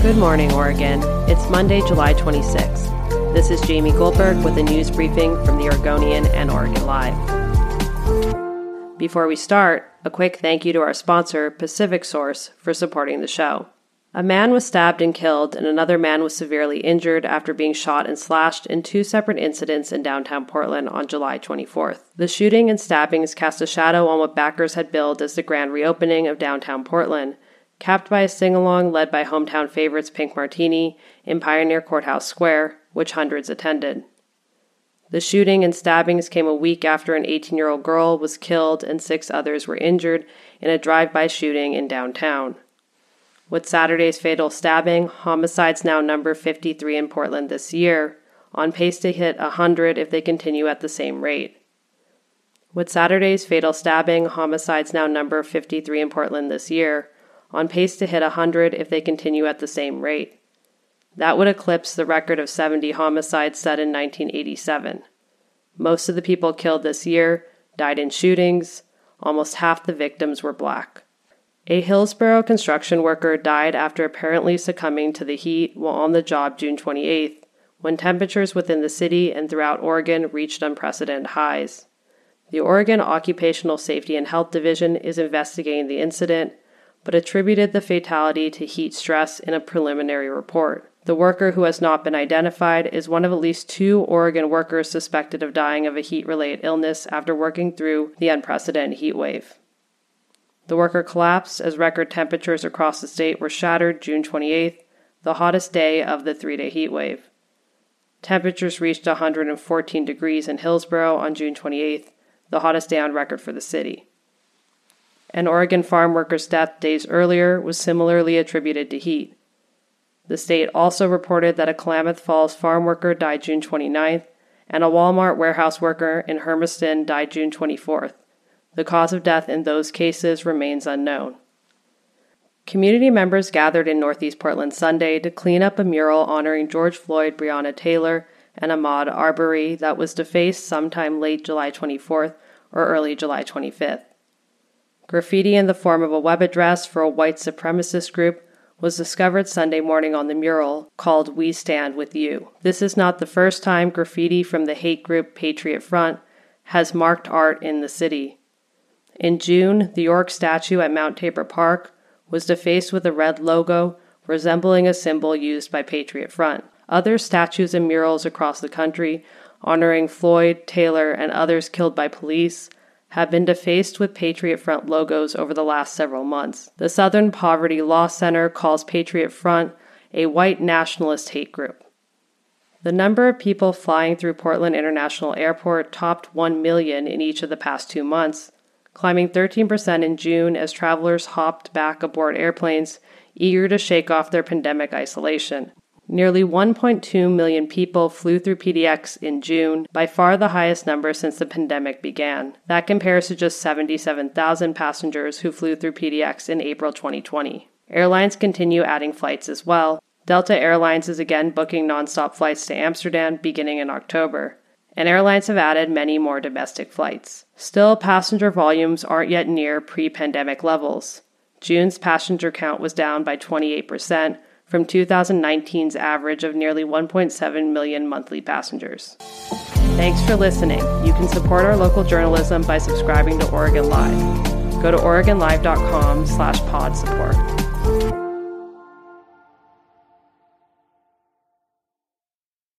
Good morning, Oregon. It's Monday, July 26th. This is Jamie Goldberg with a news briefing from the Oregonian and Oregon Live. Before we start, a quick thank you to our sponsor, PacificSource, for supporting the show. A man was stabbed and killed, and another man was severely injured after being shot and slashed in two separate incidents in downtown Portland on July 24th. The shooting and stabbings cast a shadow on what backers had billed as the grand reopening of downtown Portland capped by a sing along led by hometown favorites Pink Martini in Pioneer Courthouse Square, which hundreds attended. The shooting and stabbings came a week after an 18 year old girl was killed and six others were injured in a drive by shooting in downtown. With Saturday's fatal stabbing, homicides now number 53 in Portland this year, on pace to hit 100 if they continue at the same rate. With Saturday's fatal stabbing, homicides now number 53 in Portland this year, on pace to hit 100 if they continue at the same rate. That would eclipse the record of 70 homicides set in 1987. Most of the people killed this year died in shootings, almost half the victims were black. A Hillsboro construction worker died after apparently succumbing to the heat while on the job June 28th, when temperatures within the city and throughout Oregon reached unprecedented highs. The Oregon Occupational Safety and Health Division is investigating the incident but attributed the fatality to heat stress in a preliminary report. The worker who has not been identified is one of at least two Oregon workers suspected of dying of a heat related illness after working through the unprecedented heat wave. The worker collapsed as record temperatures across the state were shattered June 28th, the hottest day of the three day heat wave. Temperatures reached 114 degrees in Hillsboro on June 28th, the hottest day on record for the city. An Oregon farm worker's death days earlier was similarly attributed to heat. The state also reported that a Klamath Falls farm worker died June 29th and a Walmart warehouse worker in Hermiston died June 24th. The cause of death in those cases remains unknown. Community members gathered in Northeast Portland Sunday to clean up a mural honoring George Floyd, Breonna Taylor, and Ahmaud Arbery that was defaced sometime late July 24th or early July 25th. Graffiti in the form of a web address for a white supremacist group was discovered Sunday morning on the mural called We Stand With You. This is not the first time graffiti from the hate group Patriot Front has marked art in the city. In June, the York statue at Mount Tabor Park was defaced with a red logo resembling a symbol used by Patriot Front. Other statues and murals across the country honoring Floyd, Taylor, and others killed by police have been defaced with Patriot Front logos over the last several months. The Southern Poverty Law Center calls Patriot Front a white nationalist hate group. The number of people flying through Portland International Airport topped 1 million in each of the past two months, climbing 13% in June as travelers hopped back aboard airplanes eager to shake off their pandemic isolation. Nearly 1.2 million people flew through PDX in June, by far the highest number since the pandemic began. That compares to just 77,000 passengers who flew through PDX in April 2020. Airlines continue adding flights as well. Delta Airlines is again booking nonstop flights to Amsterdam beginning in October, and airlines have added many more domestic flights. Still, passenger volumes aren't yet near pre pandemic levels. June's passenger count was down by 28%, from 2019's average of nearly 1.7 million monthly passengers. Thanks for listening. You can support our local journalism by subscribing to Oregon Live. Go to OregonLive.com slash pod support.